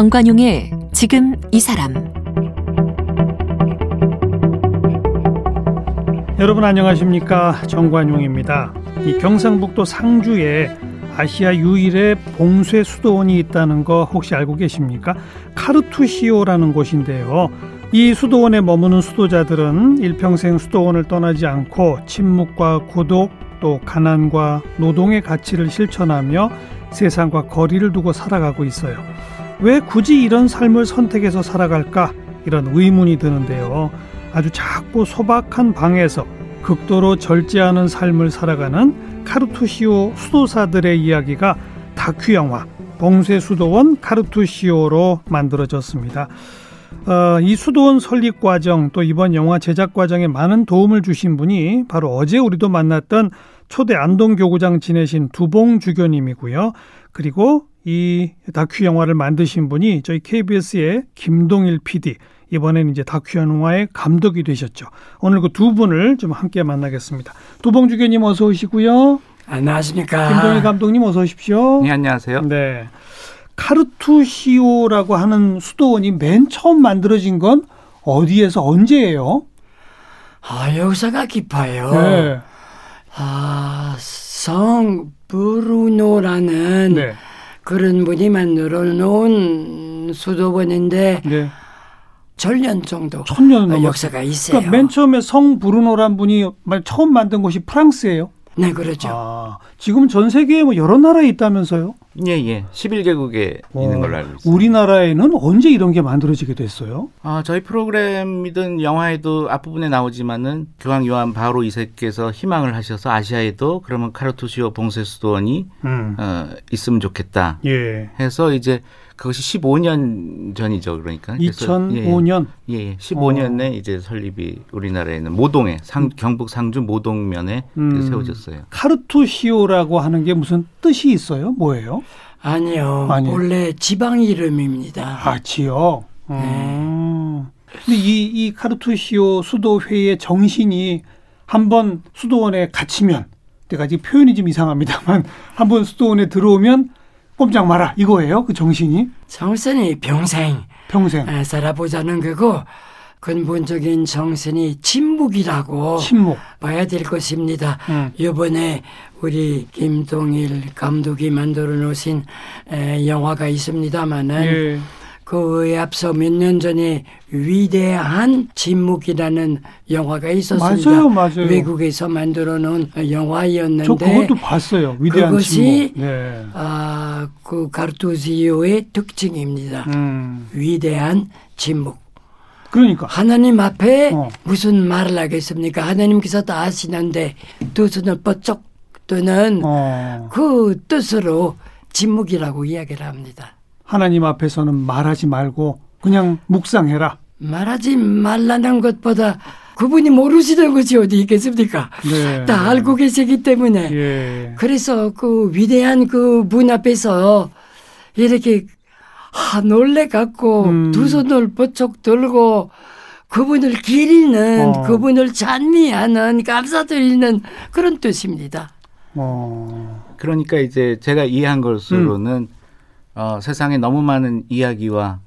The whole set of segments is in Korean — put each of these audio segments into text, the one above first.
정관용의 지금 이 사람 여러분 안녕하십니까 정관용입니다. 이 경상북도 상주에 아시아 유일의 봉쇄 수도원이 있다는 거 혹시 알고 계십니까? 카르투시오라는 곳인데요. 이 수도원에 머무는 수도자들은 일평생 수도원을 떠나지 않고 침묵과 고독 또 가난과 노동의 가치를 실천하며 세상과 거리를 두고 살아가고 있어요. 왜 굳이 이런 삶을 선택해서 살아갈까? 이런 의문이 드는데요. 아주 작고 소박한 방에서 극도로 절제하는 삶을 살아가는 카르투시오 수도사들의 이야기가 다큐 영화 봉쇄 수도원 카르투시오로 만들어졌습니다. 어, 이 수도원 설립 과정 또 이번 영화 제작 과정에 많은 도움을 주신 분이 바로 어제 우리도 만났던 초대 안동교구장 지내신 두봉 주교님이고요. 그리고 이 다큐 영화를 만드신 분이 저희 KBS의 김동일 PD 이번에는 이제 다큐 영화의 감독이 되셨죠. 오늘 그 두 분을 좀 함께 만나겠습니다. 두봉 주 교님 어서 오시고요. 안녕하십니까. 김동일 감독님 어서 오십시오. 네, 안녕하세요. 네. 카르투시오라고 하는 수도원이 맨 처음 만들어진 건 어디에서 언제예요? 아, 역사가 깊어요. 네. 아, 성 브루노라는 네. 그런 분이 만들어 놓은 수도원인데 네. 전년 정도 천년. 역사가 있어요. 그러니까 맨 처음에 성 브루노란 분이 말- 처음 만든 곳이 프랑스예요. 네, 그렇죠. 아, 지금 전 세계에 뭐 여러 나라에 있다면서요? 예, 예. 11개국에 있는 걸로 알고 있습니다. 우리나라에는 언제 이런 게 만들어지게 됐어요? 아, 저희 프로그램이든 영화에도 앞부분에 나오지만은 교황 요한 바로 2세께서 희망을 하셔서 아시아에도 그러면 카르투시오 봉쇄 수도원이 음. 어, 있으면 좋겠다 예. 해서 이제 그것이 15년 전이죠. 그러니까 그래서 2005년. 예, 예. 15년에 어. 이제 설립이 우리나라에는 모동에 상, 경북 상주 모동면에 음. 세워졌어요. 카르투시오라고 하는 게 무슨 뜻이 있어요? 뭐예요? 아니요. 아니요. 원래 지방 이름입니다. 아, 지역. 음. 근데 이, 이 카르투시오 수도회의 정신이 한번 수도원에 갇히면, 내가 지금 표현이 좀 이상합니다만, 한번 수도원에 들어오면 꼼짝 마라. 이거예요? 그 정신이? 정선이 평생 평생. 아, 살아보자는 거고 근본적인 정신이 침묵이라고 침묵. 봐야 될 것입니다. 음. 이번에 우리 김동일 감독이 만들어 놓으신 에, 영화가 있습니다마는 예. 그에 앞서 몇 년 전에 위대한 침묵이라는 영화가 있었습니다. 맞아요, 맞아요. 외국에서 만들어 놓은 영화였는데 저 그것도 봤어요. 위대한 그것이. 네. 아, 그 카르투지오의 특징입니다. 음. 위대한 침묵. 그러니까. 하나님 앞에 어. 무슨 말을 하겠습니까? 하나님께서 다 아시는데 두 손을 뻗쩍 뜨는 어. 그 뜻으로 침묵이라고 이야기를 합니다. 하나님 앞에서는 말하지 말고 그냥 묵상해라. 말하지 말라는 것보다 그분이 모르시는 것이 어디 있겠습니까? 네. 다 알고 계시기 때문에. 예. 그래서 그 위대한 그 문 앞에서 이렇게 아, 놀래 갖고 음. 두 손을 번쩍 들고 그분을 기리는 어. 그분을 찬미하는 감사드리는 그런 뜻입니다. 어. 그러니까 이제 제가 이해한 것으로는 음. 어, 세상에 너무 많은 이야기와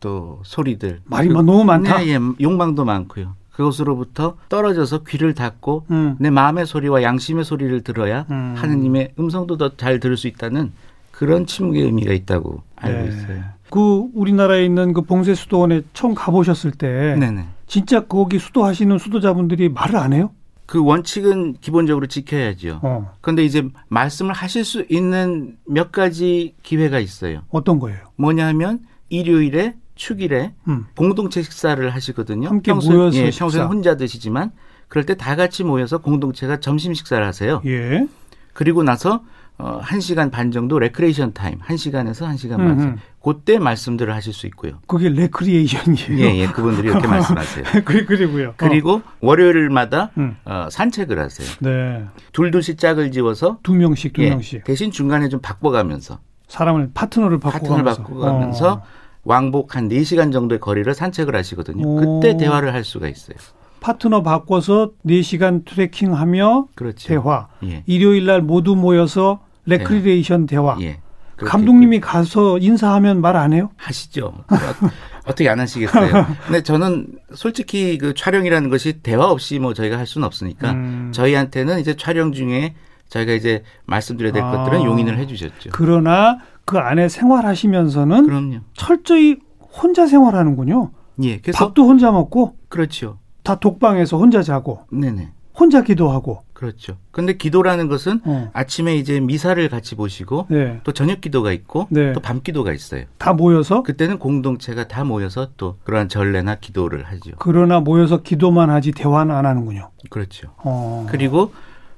또 소리들 말이 뭐 너무 많다. 네, 예, 욕망도 많고요. 그것으로부터 떨어져서 귀를 닫고 음. 내 마음의 소리와 양심의 소리를 들어야 음. 하느님의 음성도 더 잘 들을 수 있다는 그런 침묵의 의미가 있다고 알고 네. 있어요. 그 우리나라에 있는 그 봉쇄 수도원에 처음 가보셨을 때 네네. 진짜 거기 수도하시는 수도자분들이 말을 안 해요? 그 원칙은 기본적으로 지켜야죠. 어. 그런데 이제 말씀을 하실 수 있는 몇 가지 기회가 있어요. 어떤 거예요? 뭐냐 하면 일요일에 축일에 음. 공동체 식사를 하시거든요. 함께 평소에, 모여서 예. 평소에 혼자 드시지만 그럴 때 다 같이 모여서 공동체가 점심 식사를 하세요. 예. 그리고 나서 어, 1시간 반 정도 레크레이션 타임, 1시간에서 1시간 반 음. 그때 말씀들을 하실 수 있고요. 그게 레크리에이션이에요. 예, 예. 그분들이 이렇게 말씀하세요. 그래 그리고요. 그리고 월요일마다 음. 어, 산책을 하세요. 어. 네. 둘둘씩 짝을 지어서 두 명씩 두 예, 명씩 대신 중간에 좀 바꿔가면서 사람을 파트너를 파트너를 바꿔가면서 바꿔가면서 어. 왕복 한 4시간 정도의 거리를 산책을 하시거든요. 오. 그때 대화를 할 수가 있어요. 파트너 바꿔서 4시간 트레킹하며 그렇죠. 대화. 예. 일요일 날 모두 모여서 레크리에이션 대화. 예. 감독님이 가서 인사하면 말 안 해요? 하시죠. 어떻게 안 하시겠어요? 근데 저는 솔직히 그 촬영이라는 것이 대화 없이 뭐 저희가 할 수는 없으니까 음. 저희한테는 이제 촬영 중에 저희가 이제 말씀드려야 될 아. 것들은 용인을 해주셨죠. 그러나 그 안에 생활하시면서는 그럼요. 철저히 혼자 생활하는군요. 예, 그래서 밥도 혼자 먹고 그렇죠. 다 독방에서 혼자 자고 네네. 혼자 기도하고. 그렇죠. 근데 기도라는 것은 어. 아침에 이제 미사를 같이 보시고 네. 또 저녁 기도가 있고 네. 또밤 기도가 있어요. 다 모여서 그때는 공동체가 다 모여서 또 그러한 전례나 기도를 하죠. 그러나 모여서 기도만 하지 대화는 안 하는군요. 그렇죠. 어. 그리고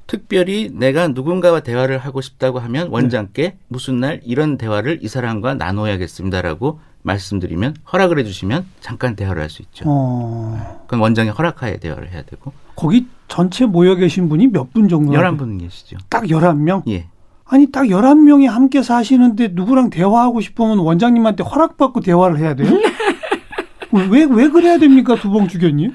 특별히 내가 누군가와 대화를 하고 싶다고 하면 원장께 무슨 날 이런 대화를 이 사람과 나눠야겠습니다라고 말씀드리면 허락을 해주시면 잠깐 대화를 할 수 있죠. 어. 그건 원장의 허락하에 대화를 해야 되고 거기 전체 모여 계신 분이 몇 분 정도? 11분 계시죠. 딱 11명? 예. 아니 딱 11명이 함께 사시는데 누구랑 대화하고 싶으면 원장님한테 허락받고 대화를 해야 돼요? 왜, 왜 그래야 됩니까, 두봉 주교님?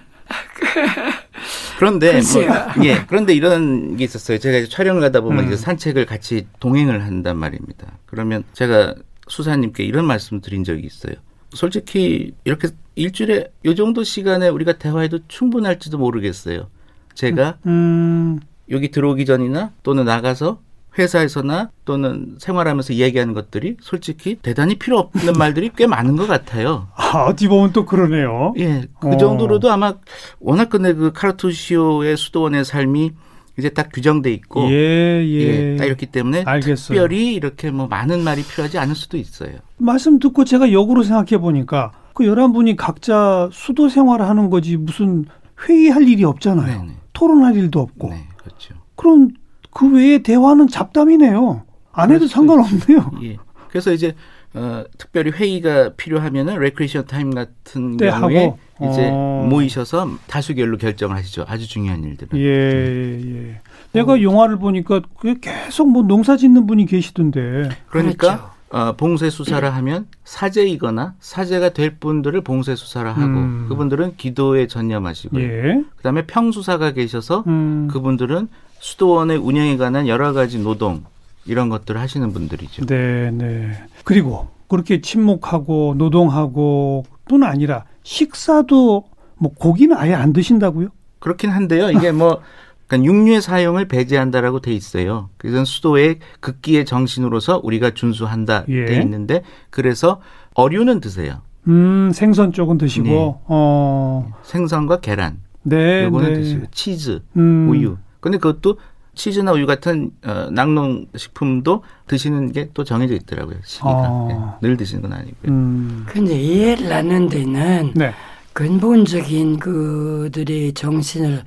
그런데 글쎄요. 뭐, 예. 그런데 이런 게 있었어요. 제가 이제 촬영을 가다 보면 음. 이제 산책을 같이 동행을 한단 말입니다. 그러면 제가 수사님께 이런 말씀 드린 적이 있어요. 솔직히 이렇게 일주일에 요 정도 시간에 우리가 대화해도 충분할지도 모르겠어요. 제가 음, 여기 들어오기 전이나 또는 나가서 회사에서나 또는 생활하면서 이야기하는 것들이 솔직히 대단히 필요 없는 말들이 꽤 많은 것 같아요. 아, 어찌 보면 또 그러네요. 예, 그 어. 정도로도 아마 워낙 근데 그 카르투시오의 수도원의 삶이 이제 딱 규정돼 있고 예, 예. 예, 딱 이렇기 때문에 알겠어요. 특별히 이렇게 뭐 많은 말이 필요하지 않을 수도 있어요. 말씀 듣고 제가 역으로 생각해 보니까 그 11분이 각자 수도 생활을 하는 거지 무슨 회의할 일이 없잖아요. 네네. 토론할 일도 없고. 네, 그렇죠. 그럼 그 외에 대화는 잡담이네요. 안 해도 상관없네요. 예. 그래서 이제 어, 특별히 회의가 필요하면은 레크레이션 타임 같은 때 경우에 하고. 이제 어. 모이셔서 다수결로 결정을 하시죠. 아주 중요한 일들은. 예, 예. 내가 영화를 보니까 그게 계속 뭐 농사 짓는 분이 계시던데. 그러니까 그렇죠. 어, 봉쇄 수사를 하면 사제이거나 사제가 될 분들을 봉쇄 수사를 하고 음. 그분들은 기도에 전념하시고요. 예. 그다음에 평수사가 계셔서 음. 그분들은 수도원의 운영에 관한 여러 가지 노동 이런 것들을 하시는 분들이죠. 네, 네. 그리고 그렇게 침묵하고 노동하고 뿐 아니라 식사도 뭐 고기는 아예 안 드신다고요? 그렇긴 한데요. 이게 뭐 그러니까 육류의 사용을 배제한다라고 돼 있어요. 그래서 수도의 극기의 정신으로서 우리가 준수한다 예. 돼 있는데 그래서 어류는 드세요. 음, 생선 쪽은 드시고, 네. 어, 생선과 계란 네, 요거는 네. 드시고 치즈, 음. 우유. 근데 그것도 치즈나 우유 같은 어, 낙농 식품도 드시는 게 또 정해져 있더라고요. 시기가 아. 예, 늘 드시는 건 아니고요. 음, 근데 이해를 하는 데는 네, 근본적인 그들의 정신을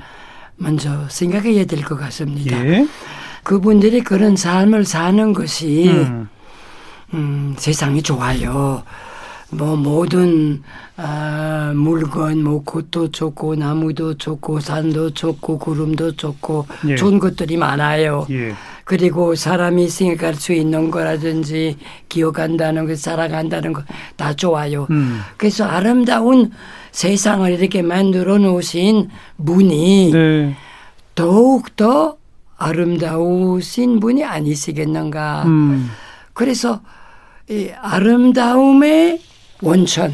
먼저 생각해야 될 것 같습니다. 예, 그분들이 그런 삶을 사는 것이 음, 음, 세상이 좋아요. 뭐 모든 아, 물건, 뭐 꽃도 좋고 나무도 좋고 산도 좋고 구름도 좋고 예. 좋은 것들이 많아요. 예, 그리고 사람이 생각할 수 있는 거라든지 기억한다는 것, 살아간다는 것 다 좋아요. 음, 그래서 아름다운 세상을 이렇게 만들어 놓으신 분이 네, 더욱 더 아름다우신 분이 아니시겠는가. 음, 그래서 이 아름다움의 원천,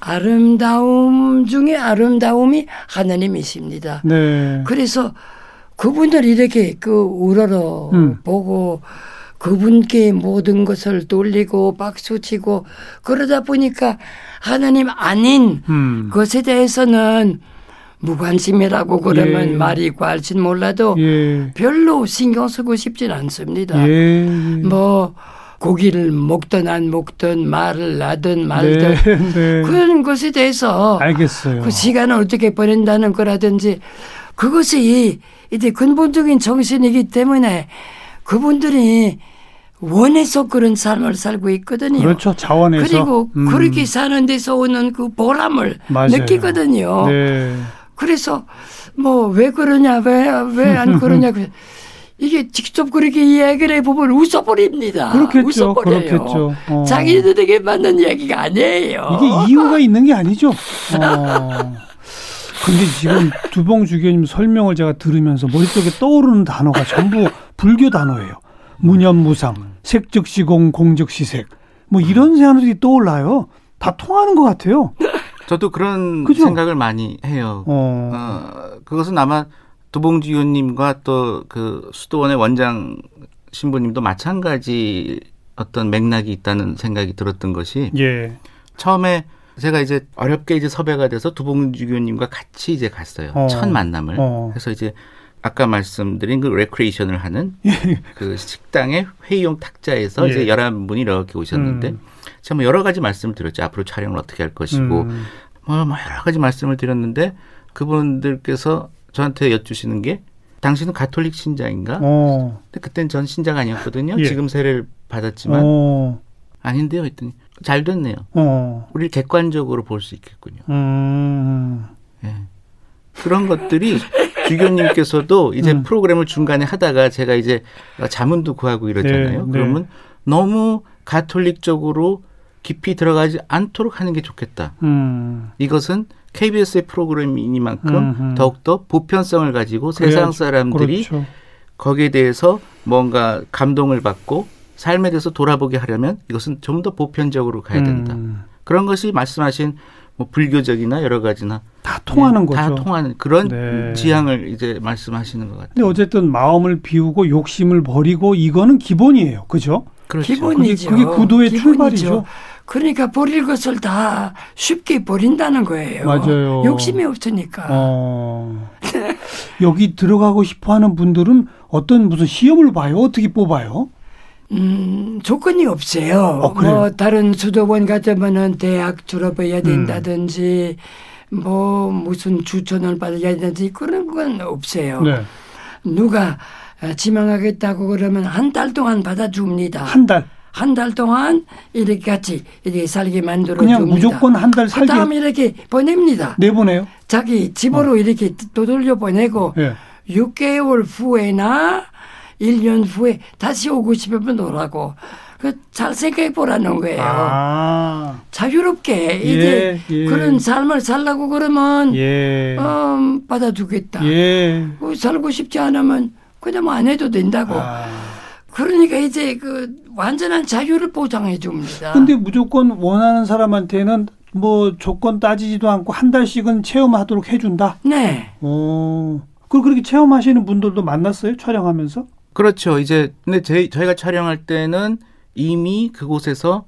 아름다움 중에 아름다움이 하나님이십니다. 네, 그래서 그분들 이렇게 그 우러러 음. 보고 그분께 모든 것을 돌리고 박수치고 그러다 보니까 하나님 아닌 음, 것에 대해서는 무관심이라고 그러면 예. 말이 과할진 몰라도 예, 별로 신경 쓰고 싶진 않습니다. 예, 뭐 고기를 먹든 안 먹든 말을 하든 네, 말든 네, 그런 것에 대해서 알겠어요. 그 시간을 어떻게 보낸다는 거라든지 그것이 이제 근본적인 정신이기 때문에 그분들이 원해서 그런 삶을 살고 있거든요. 그렇죠, 자원에서. 그리고 음, 그렇게 사는 데서 오는 그 보람을 맞아요. 느끼거든요. 네, 그래서 뭐 왜 그러냐 왜 왜 안 그러냐 그 이게 직접 그렇게 이야기를 해보면 웃어버립니다. 그렇겠죠, 웃어버려요. 그렇겠죠. 어. 자기들에게 맞는 이야기가 아니에요. 이게 이유가 있는 게 아니죠. 어. 근데 지금 두봉 주교님 설명을 제가 들으면서 머릿속에 떠오르는 단어가 전부 불교 단어예요. 무념무상, 색즉시공, 공즉시색. 뭐 이런 단어들이 떠올라요. 다 통하는 것 같아요. 저도 그런 그죠? 생각을 많이 해요. 어. 어, 그것은 아마 두봉지 의원님과 또 그 수도원의 원장 신부님도 마찬가지 어떤 맥락이 있다는 생각이 들었던 것이 예. 처음에 제가 이제 어렵게 이제 섭외가 돼서 두봉지 의원님과 같이 이제 갔어요. 어. 첫 만남을. 어. 그래서 이제 아까 말씀드린 그 레크레이션을 하는 그 식당의 회의용 탁자에서 예. 이제 열한 분이 이렇게 오셨는데 음. 제가 뭐 여러 가지 말씀을 드렸죠. 앞으로 촬영을 어떻게 할 것이고 음. 뭐, 뭐 여러 가지 말씀을 드렸는데 그분들께서 저한테 여쭈시는 게 당신은 가톨릭 신자인가? 어. 근데 그땐 전 신자가 아니었거든요. 예. 지금 세례를 받았지만 어. 아닌데요. 했더니 잘 됐네요. 어. 우리를 객관적으로 볼 수 있겠군요. 음. 예. 그런 것들이 주교님께서도 이제 음. 프로그램을 중간에 하다가 제가 이제 자문도 구하고 이러잖아요. 네, 네. 그러면 너무 가톨릭적으로 깊이 들어가지 않도록 하는 게 좋겠다. 음. 이것은 KBS의 프로그램이니만큼 음흠. 더욱더 보편성을 가지고 세상 그래야죠. 사람들이 그렇죠. 거기에 대해서 뭔가 감동을 받고 삶에 대해서 돌아보게 하려면 이것은 좀 더 보편적으로 가야 된다. 음. 그런 것이 말씀하신 뭐 불교적이나 여러 가지나 다 통하는 네, 거죠. 다 통하는 그런 네. 지향을 이제 말씀하시는 것 같아요. 근데 어쨌든 마음을 비우고 욕심을 버리고 이거는 기본이에요. 그죠? 그렇죠. 기본이죠. 그게- 그게 구도의 기본이죠. 출발이죠. 그러니까 버릴 것을 다 쉽게 버린다는 거예요. 맞아요. 욕심이 없으니까. 어. 여기 들어가고 싶어 하는 분들은 어떤 무슨 시험을 봐요? 어떻게 뽑아요? 음, 조건이 없어요. 어? 뭐 다른 수도원 같으면은 대학 졸업해야 음. 된다든지 뭐 무슨 추천을 받아야 되는지 그런 건 없어요. 네. 누가 어, 지망하겠다고 그러면 한 달 동안 받아줍니다. 한 달. 한 달 동안 이렇게 같이 이렇게 살게 만들어 그냥 줍니다. 무조건 한 달 살게 그다음에 이렇게 보냅니다. 내보내요? 자기 집으로 이렇게 떠돌려 보내고 예. 6개월 후에나 1년 후에 다시 오고 싶으면 오라고. 그잘 생각해 보라는 거예요. 아. 자유롭게 이제 예, 예. 그런 삶을 살라고 그러면 예. 어, 받아주겠다. 예. 어, 살고 싶지 않으면 그냥 안 해도 된다고. 아. 그러니까 이제 그 완전한 자유를 보장해 줍니다. 근데 무조건 원하는 사람한테는 뭐 조건 따지지도 않고 한 달씩은 체험하도록 해준다. 네. 어. 그리고 그렇게 체험하시는 분들도 만났어요? 촬영하면서? 그렇죠. 이제 근데 저희, 저희가 촬영할 때는 이미 그곳에서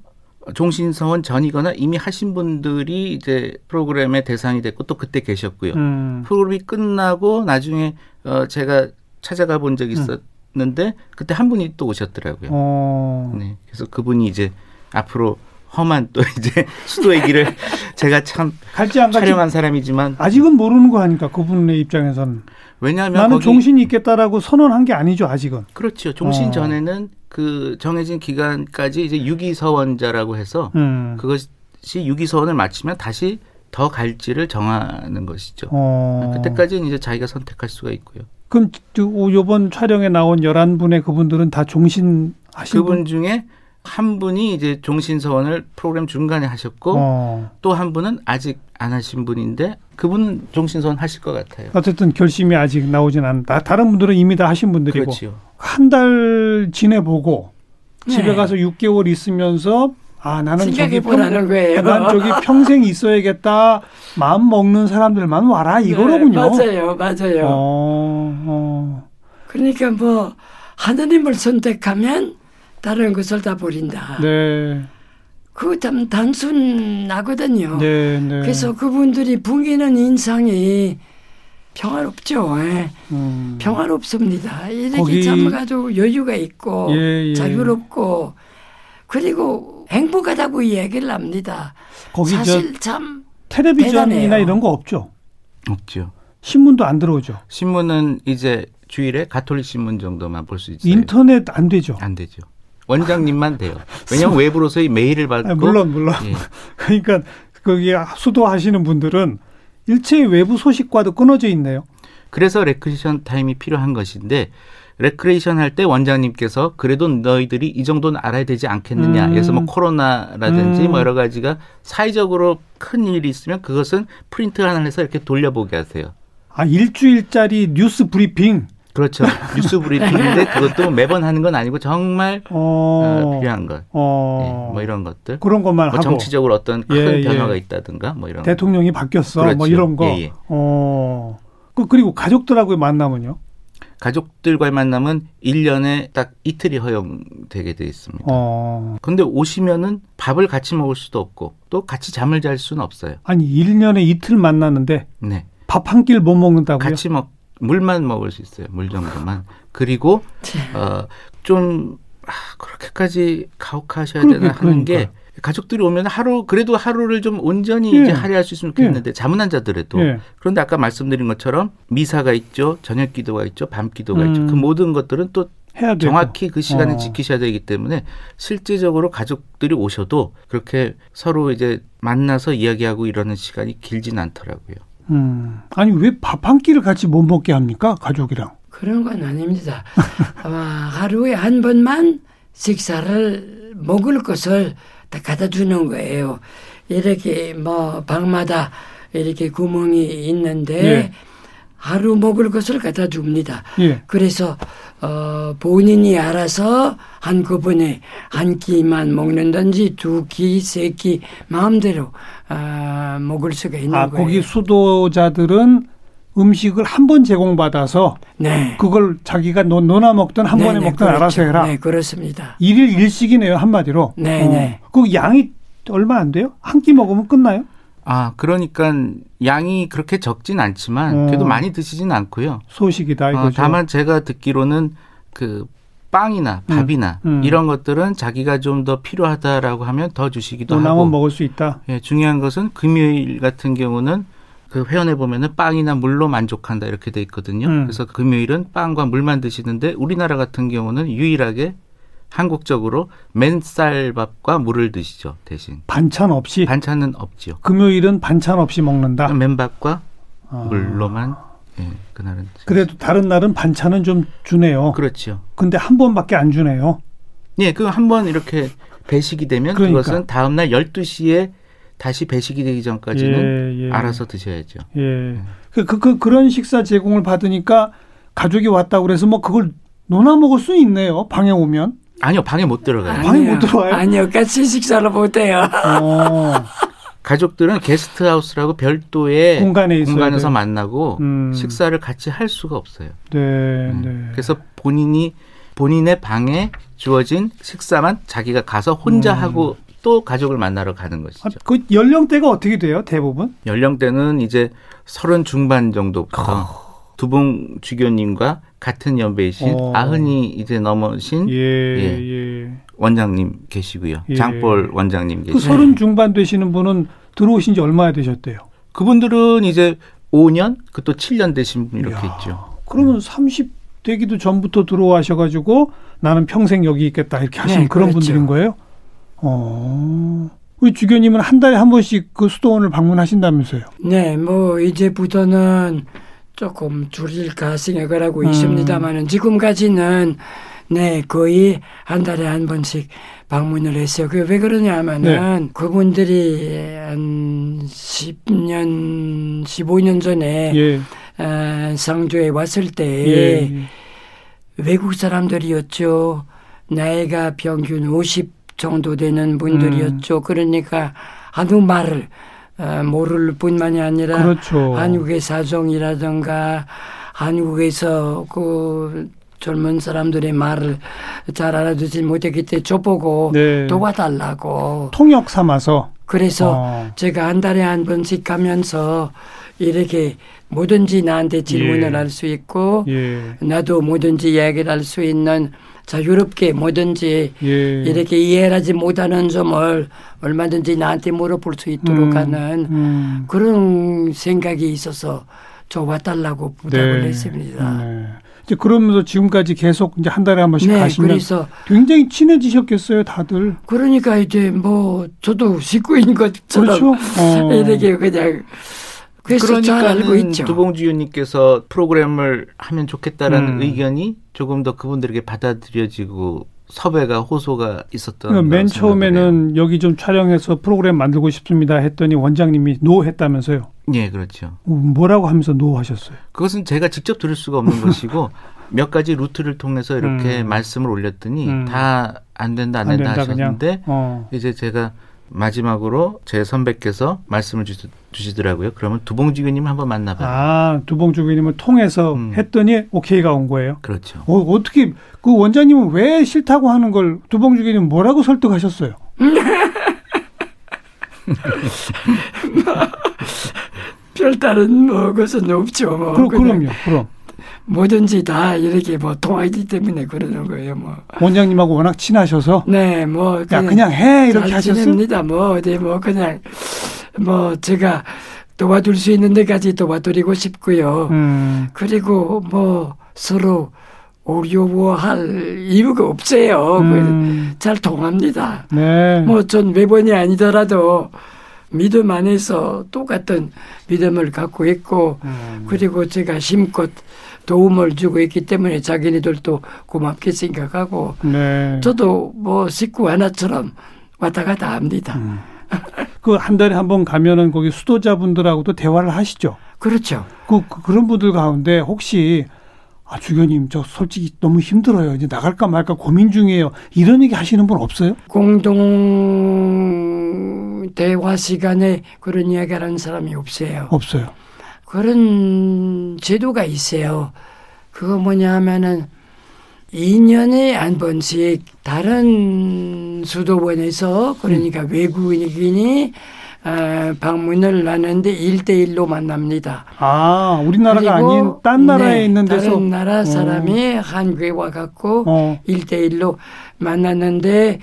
종신서원 전이거나 이미 하신 분들이 이제 프로그램의 대상이 됐고 또 그때 계셨고요. 음. 프로그램이 끝나고 나중에 어 제가 찾아가 본 적이 있었는데 그때 한 분이 또 오셨더라고요. 어. 네. 그래서 그분이 이제 앞으로 험한 또 이제 수도의 길을 제가 참 갈지 안 촬영한 사람이지만 아직은 모르는 거 아니까 그분의 입장에서는 왜냐하면 나는 종신이 있겠다라고 선언한 게 아니죠 아직은. 그렇죠. 종신 어. 전에는 그 정해진 기간까지 이제 유기서원자라고 해서 음. 그것이 유기서원을 마치면 다시 더 갈지를 정하는 것이죠. 어. 그때까지는 이제 자기가 선택할 수가 있고요. 그럼 요번 촬영에 나온 11분의 그분들은 다 종신 하신 그분 분? 중에 한 분이 이제 종신 서원을 프로그램 중간에 하셨고 어. 또한 분은 아직 안 하신 분인데 그분 종신 서원 하실 것 같아요. 어쨌든 결심이 아직 나오진 않다. 다른 분들은 이미 다 하신 분들이고. 한 달 지내보고 집에 네. 가서 6개월 있으면서 아 나는 저기 평, 보라는 거예요. 난 저기 평생 있어야겠다. 마음 먹는 사람들만 와라 이거로군요. 네, 맞아요, 맞아요. 어, 어. 그러니까 뭐 하느님을 선택하면 다른 것을 다 버린다. 네, 그거 참 단순하거든요. 네, 네. 그래서 그분들이 풍기는 인상이 평화롭죠. 예. 음. 평화롭습니다. 이렇게 거기- 참 아주 여유가 있고 예, 예. 자유롭고 그리고 행복하다고 이야기를 합니다. 거기 저 사실 참 텔레비전이나 대단해요. 이런 거 없죠. 없죠. 신문도 안 들어오죠. 신문은 이제 주일에 가톨릭 신문 정도만 볼 수 있어요. 인터넷 안 되죠. 안 되죠. 원장님만 돼요. 왜냐하면 외부로서의 메일을 받고 아, 물론 물론. 예. 그러니까 거기 수도하시는 분들은 일체 외부 소식과도 끊어져 있네요. 그래서 레크레이션 타임이 필요한 것인데 레크레이션 할 때 원장님께서 그래도 너희들이 이 정도는 알아야 되지 않겠느냐. 음. 그래서 뭐 코로나라든지 음. 뭐 여러 가지가 사회적으로 큰 일이 있으면 그것은 프린트 하나 해서 이렇게 돌려보게 하세요. 아 일주일짜리 뉴스 브리핑 그렇죠. 뉴스 브리핑인데 그것도 매번 하는 건 아니고 정말 어, 어, 필요한 것. 어, 예, 뭐 이런 것들. 그런 것만 뭐 하고 정치적으로 어떤 큰 예, 예. 변화가 있다든가 뭐 이런. 거. 대통령이 바뀌었어 뭐 그렇죠. 이런 거. 예, 예. 어. 그- 그리고 가족들하고의 만남은요? 가족들과의 만남은 1년에 딱 이틀이 허용되게 돼 있습니다. 어. 근데 오시면은 밥을 같이 먹을 수도 없고 또 같이 잠을 잘 수는 없어요. 아니 1년에 이틀 만나는데 네. 밥 한 끼를 못 먹는다고요? 같이 먹 물만 먹을 수 있어요. 물 정도만. 그리고 어좀 아, 그렇게까지 가혹하셔야 그러게, 되나 하는 게 그러니까요. 가족들이 오면 하루 그래도 하루를 좀 온전히 예. 이제 할애할 수 있으면 좋겠는데 잠은 안 자더라도 예. 그런데 아까 말씀드린 것처럼 미사가 있죠, 저녁 기도가 있죠, 밤 기도가 있죠. 음. 그 모든 것들은 또. 정확히 그 시간을 어. 지키셔야 되기 때문에 실제적으로 가족들이 오셔도 그렇게 서로 이제 만나서 이야기하고 이러는 시간이 길진 않더라고요. 음. 아니 왜 밥 한 끼를 같이 못 먹게 합니까? 가족이랑. 그런 건 아닙니다. 아마 하루에 한 번만 식사를 먹을 것을 다 갖다 주는 거예요. 이렇게 뭐 방마다 이렇게 구멍이 있는데 예. 하루 먹을 것을 갖다 줍니다. 예. 그래서 어 본인이 알아서 한꺼번에 한 끼만 먹는든지 두 끼, 세 끼 마음대로 아 먹을 수가 있는 아 거예요. 거기 수도자들은 음식을 한 번 제공받아서 네. 그걸 자기가 노, 노나 먹든 한 네, 번에 네, 먹든 그렇죠. 알아서 해라. 네, 그렇습니다. 일일 일식이네요 한마디로. 네, 네. 그 양이 얼마 안 돼요? 한 끼 먹으면 끝나요? 아, 그러니까 양이 그렇게 적진 않지만 어. 그래도 많이 드시진 않고요. 소식이다 어, 이거죠. 다만 제가 듣기로는 그 빵이나 음, 밥이나 음. 이런 것들은 자기가 좀 더 필요하다라고 하면 더 주시기도 또 남은 하고 먹을 수 있다. 예, 중요한 것은 금요일 같은 경우는 그 회원에 보면은 빵이나 물로 만족한다 이렇게 돼 있거든요. 음. 그래서 금요일은 빵과 물만 드시는데 우리나라 같은 경우는 유일하게 한국적으로 맨쌀밥과 물을 드시죠 대신 반찬 없이 반찬은 없지요. 금요일은 반찬 없이 먹는다. 맨밥과 아. 물로만 예, 그날은 그래도 다른 날은 반찬은 좀 주네요. 그렇죠. 근데 한 번밖에 안 주네요. 예, 그 한 번 이렇게 배식이 되면 그러니까. 그것은 다음 날 12시에 다시 배식이 되기 전까지는 예, 예. 알아서 드셔야죠. 예. 그, 그, 그, 그런 식사 제공을 받으니까 가족이 왔다고 그래서 뭐 그걸 논아 먹을 수 있네요. 방에 오면. 아니요, 방에 못 들어가요. 방에 못 들어와요? 아니요, 같이 식사를 못 해요. 어, 가족들은 게스트하우스라고 별도의 공간에 공간에서 돼요. 만나고 음. 식사를 같이 할 수가 없어요. 네, 네. 그래서 본인이 본인의 방에 주어진 식사만 자기가 가서 혼자 음. 하고 또 가족을 만나러 가는 아, 것이죠. 그 연령대가 어떻게 돼요? 대부분? 연령대는 이제 서른 중반 정도부터 두봉 주교님과 같은 연배이신 어. 아흔이 이제 넘으신 예, 예. 원장님 계시고요. 예. 장볼 원장님 그 계시고 서른 중반 되시는 분은 들어오신 지 얼마나 되셨대요? 그분들은 이제 5년, 그 또 7년 되신 분 이렇게 이야. 있죠. 그러면 30 되기도 전부터 들어와셔가지고 나는 평생 여기 있겠다 이렇게 하시는 네, 그런 그렇죠. 분들인 거예요? 어. 우리 주교님은 한 달에 한 번씩 그 수도원을 방문하신다면서요? 네, 뭐 이제부터는 조금 줄일까 생각을 하고 음. 있습니다만은 지금까지는 네 거의 한 달에 한 번씩 방문을 했어요. 그왜 그러냐면은 네. 그분들이 한 10년, 15년 전에 예. 어, 상주에 왔을 때 예. 외국 사람들이었죠. 나이가 평균 50 정도 되는 분들이었죠. 그러니까 한국말을 어, 모를 뿐만이 아니라 그렇죠. 한국의 사정이라든가 한국에서 그 젊은 사람들의 말을 잘 알아듣지 못했기 때문에 저보고 네. 도와달라고. 통역 삼아서. 그래서 어. 제가 한 달에 한 번씩 가면서 이렇게 뭐든지 나한테 질문을 예. 할수 있고 예. 나도 뭐든지 이야기를 할 수 있는 자유롭게 뭐든지 예. 이렇게 이해하지 못하는 점을 얼마든지 나한테 물어볼 수 있도록 음, 하는 음. 그런 생각이 있어서 저 와달라고 부탁을 네. 했습니다. 네. 이제 그러면서 지금까지 계속 이제 한 달에 한 번씩 네, 가시면 그래서 굉장히 친해지셨겠어요, 다들. 그러니까 이제 뭐 저도 식구인 것처럼 그렇죠. 어. 이렇게 그냥 그래서 잘 알고 있죠. 두봉 주교님께서 프로그램을 하면 좋겠다라는 음. 의견이 조금 더 그분들에게 받아들여지고 섭외가 호소가 있었던 그러니까 맨 생각을 해요. 처음에는 여기 좀 촬영해서 프로그램 만들고 싶습니다 했더니 원장님이 no 했다면서요. 예, 그렇죠. 어, 뭐라고 하면서 no 하셨어요? 그것은 제가 직접 들을 수가 없는 것이고 몇 가지 루트를 통해서 이렇게 음. 말씀을 올렸더니 음. 다안 된다 안안 된다, 된다? 하셨는데 어. 이제 제가 마지막으로 제 선배께서 말씀을 주시, 주시더라고요. 그러면 두봉지교님 한번 만나봐요. 아, 두봉주 교님을 통해서 음. 했더니 오케이가 온 거예요. 그렇죠. 어, 어떻게 그 원장님은 왜 싫다고 하는 걸 두봉주 교님 뭐라고 설득하셨어요? 별다른 뭐 것은 없죠. 뭐 그럼 그럼요. 그럼 뭐든지 다 이렇게 뭐 통하기 때문에 그러는 거예요. 뭐. 원장님하고 워낙 친하셔서 네, 뭐야 그냥 해 이렇게. 지냅니다. 뭐 어디 뭐 그냥 뭐 제가 도와줄 수 있는 데까지 도와드리고 싶고요. 음. 그리고 뭐 서로 어려워할 이유가 없어요. 음. 그잘 통합니다. 네. 뭐전 매번이 아니더라도 믿음 안에서 똑같은 믿음을 갖고 있고 음. 그리고 제가 심껏 도움을 주고 있기 때문에 자기네들도 고맙게 생각하고 네. 저도 뭐 식구 하나처럼 왔다 갔다 합니다. 음. 그한 달에 한 번 가면은 거기 수도자분들하고도 대화를 하시죠. 그렇죠. 그, 그 그런 분들 가운데 혹시 아 주교님 저 솔직히 너무 힘들어요. 이제 나갈까 말까 고민 중이에요. 이런 얘기 하시는 분 없어요? 공동 대화 시간에 그런 이야기를 하는 사람이 없어요. 없어요. 그런 제도가 있어요. 그거 뭐냐 하면은 2년에 한 번씩 다른 수도원에서 그러니까 외국인이 어, 방문을 하는데 1대1로 만납니다. 아 우리나라가 아닌 딴 나라에 네, 있는 데서 다른 나라 사람이 한국에 와 갖고 어. 일대일로 만났는데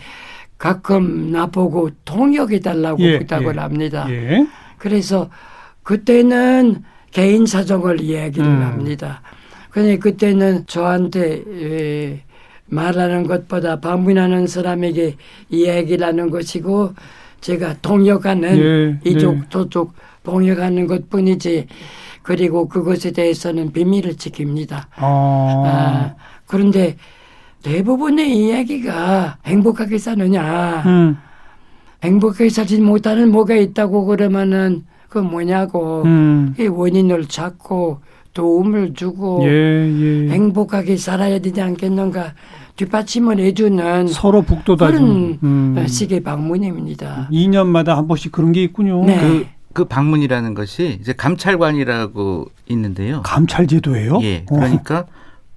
가끔 나보고 통역해 달라고 예, 부탁을 예. 합니다. 예. 그래서 그때는 개인 사정을 이야기를 음. 합니다. 그런데 그때는 저한테 에, 말하는 것보다 방문하는 사람에게 이야기를 하는 것이고 제가 통역하는 예, 이쪽 네. 저쪽 통역하는 것뿐이지 그리고 그것에 대해서는 비밀을 지킵니다. 어. 아, 그런데 대부분의 이야기가 행복하게 사느냐, 음. 행복하게 살지 못하는 뭐가 있다고 그러면은 그 뭐냐고 음. 이 원인을 찾고 도움을 주고 예, 예. 행복하게 살아야 되지 않겠는가 뒷받침을 해주는 서로 북돋아주는 그런 음. 식의 방문입니다. 2년마다 한 번씩 그런 게 있군요. 네. 그, 그 방문이라는 것이 이제 감찰관이라고 있는데요. 감찰 제도예요? 예. 어. 그러니까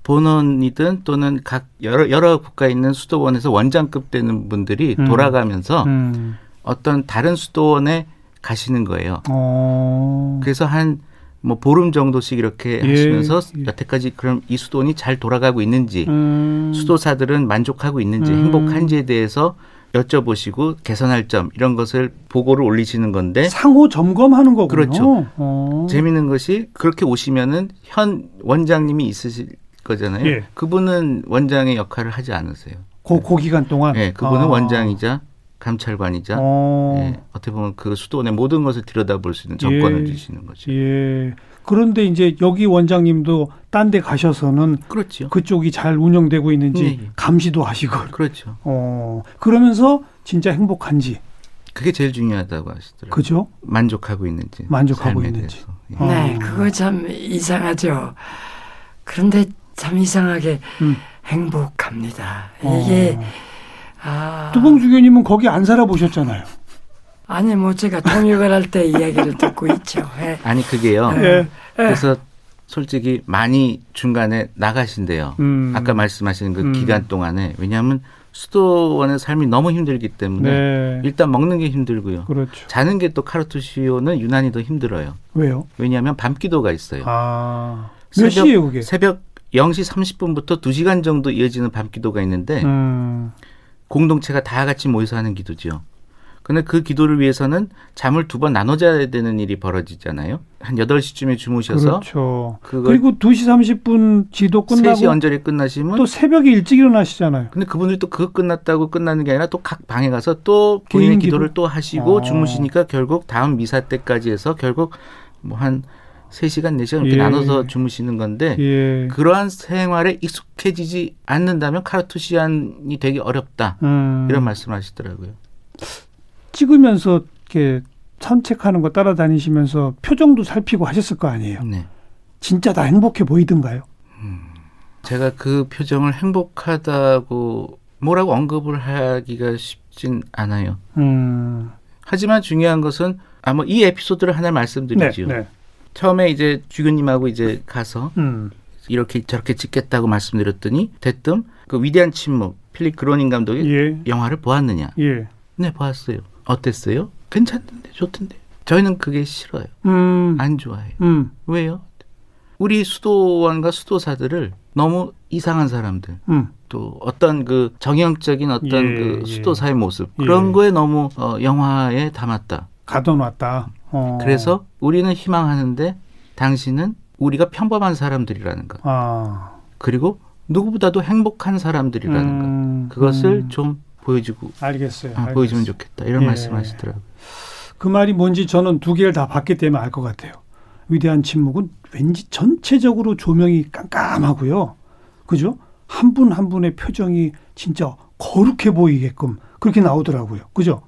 본원이든 또는 각 여러 여러 국가에 있는 수도원에서 원장급 되는 분들이 음. 돌아가면서 음. 어떤 다른 수도원에 가시는 거예요. 어. 그래서 한 뭐 보름 정도씩 이렇게 예, 하시면서 예. 여태까지 그럼 이 수도원이 잘 돌아가고 있는지 음. 수도사들은 만족하고 있는지 음. 행복한지에 대해서 여쭤보시고 개선할 점 이런 것을 보고를 올리시는 건데 상호 점검하는 거군요. 그렇죠. 어. 재미있는 것이 그렇게 오시면은 현 원장님이 있으실 거잖아요. 예. 그분은 원장의 역할을 하지 않으세요. 그, 그 기간 동안. 예, 그분은 아. 원장이자 감찰관이자 어. 예, 어떻게 보면 그 수도원의 모든 것을 들여다볼 수 있는 정권을 예. 주시는 거죠. 예. 그런데 이제 여기 원장님도 딴 데 가셔서는 그렇죠. 그쪽이 잘 운영되고 있는지 예, 예. 감시도 하시고. 그렇죠. 어. 그러면서 진짜 행복한지. 그게 제일 중요하다고 하시더라고요. 그죠? 만족하고 있는지. 만족하고 있는지. 예. 어. 네, 그거 참 이상하죠. 그런데 참 이상하게 음. 행복합니다. 이게 어. 아 두봉주 교님은 거기 안 살아보셨잖아요. 아니 뭐 제가 통역을 할 때 이야기를 듣고 있죠. 예. 아니 그게요. 예. 그래서 솔직히 많이 중간에 나가신대요. 음. 아까 말씀하신 그 음. 기간 동안에 왜냐하면 수도원의 삶이 너무 힘들기 때문에 네. 일단 먹는 게 힘들고요. 그렇죠. 자는 게 또 카르투시오는 유난히 더 힘들어요. 왜요? 왜냐하면 밤기도가 있어요. 아. 몇 새벽- 시에요, 그게? 새벽 0시 30분부터 2시간 정도 이어지는 밤기도가 있는데 음. 공동체가 다 같이 모여서 하는 기도죠. 근데 그 기도를 위해서는 잠을 두 번 나눠 자야 되는 일이 벌어지잖아요. 한 8시쯤에 주무셔서 그렇죠. 그리고 2시 30분 지도 3시 끝나고 언저리 끝나시면 또 새벽에 일찍 일어나시잖아요. 근데 그분들이 또 그거 끝났다고 끝나는 게 아니라 또 각 방에 가서 또 개인 기도를 기도? 또 하시고 어. 주무시니까 결국 다음 미사 때까지 해서 결국 뭐한 3시간, 4시간 이렇게 예. 나눠서 주무시는 건데 예. 그러한 생활에 익숙해지지 않는다면 카르투시안이 되기 어렵다. 음. 이런 말씀을 하시더라고요. 찍으면서 이렇게 산책하는 거 따라다니시면서 표정도 살피고 하셨을 거 아니에요. 네. 진짜 다 행복해 보이던가요? 제가 그 표정을 행복하다고 뭐라고 언급을 하기가 쉽진 않아요. 음. 하지만 중요한 것은 아마 이 에피소드를 하나 말씀드리죠. 네. 처음에 이제 주교님하고 이제 가서 음. 이렇게 저렇게 찍겠다고 말씀드렸더니 대뜸 그 위대한 침묵 필립 그로닝 감독이 예. 영화를 보았느냐? 예. 네, 보았어요. 어땠어요? 괜찮던데, 좋던데. 저희는 그게 싫어요. 음. 안 좋아해요. 음. 왜요? 우리 수도원과 수도사들을 너무 이상한 사람들, 음. 또 어떤 그 정형적인 어떤 예, 그 예. 수도사의 모습 그런 예. 거에 너무 어, 영화에 담았다. 가둬놨다. 어. 그래서 우리는 희망하는데 당신은 우리가 평범한 사람들이라는 것 아. 그리고 누구보다도 행복한 사람들이라는 것 음. 그것을 음. 좀 보여주고 알겠어요. 아, 보여주면 알겠어요. 좋겠다 이런 예. 말씀하시더라고요. 그 말이 뭔지 저는 두 개를 다 봤기 때문에 알 것 같아요. 위대한 침묵은 왠지 전체적으로 조명이 깜깜하고요. 그죠? 한 분한 분의 표정이 진짜 거룩해 보이게끔 그렇게 나오더라고요. 그죠?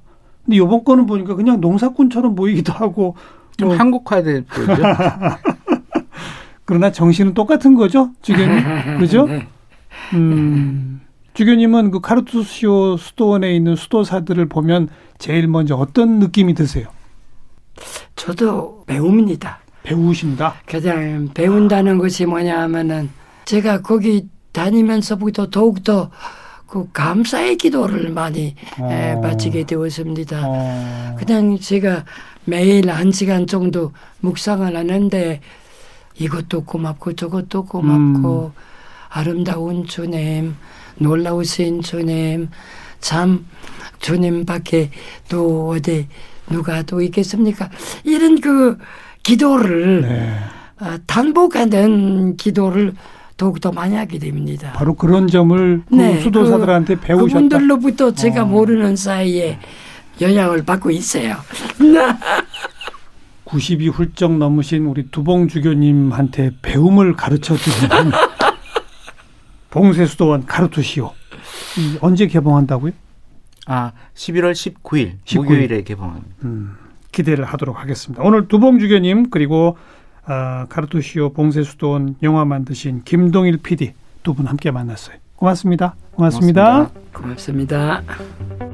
근데 이번 거는 보니까 그냥 농사꾼처럼 보이기도 하고 좀 뭐 한국화돼 보이죠. 그러나 정신은 똑같은 거죠, 주교님. 그죠? 음. 주교님은 그 카르투시오 수도원에 있는 수도사들을 보면 제일 먼저 어떤 느낌이 드세요? 저도 배웁니다. 배우신다. 가장 배운다는 것이 뭐냐 하면은 제가 거기 다니면서부터 더욱더 그 감사의 기도를 많이 어. 에, 바치게 되었습니다. 어. 그냥 제가 매일 한 시간 정도 묵상을 하는데 이것도 고맙고 저것도 고맙고 아름다운 주님, 놀라우신 주님, 참 주님밖에 또 어디 누가 또 있겠습니까? 이런 그 기도를 네. 아, 탄복하는 기도를 더욱더 많이 하게 됩니다. 바로 그런 점을 그 네, 수도사들한테 그, 배우셨다. 그분들로부터 제가 어. 모르는 사이에 영향을 받고 있어요. 90이 훌쩍 넘으신 우리 두봉 주교님한테 배움을 가르쳐 드리는 봉쇄 수도원 카르투시오. 이 언제 개봉한다고요? 아 11월 19일 19일. 목요일에 개봉합니다. 음, 기대를 하도록 하겠습니다. 오늘 두봉 주교님 그리고 아, 카르투시오 봉쇄수도원 영화 만드신 김동일 PD 두 분 함께 만났어요. 고맙습니다. 고맙습니다. 고맙습니다. 고맙습니다.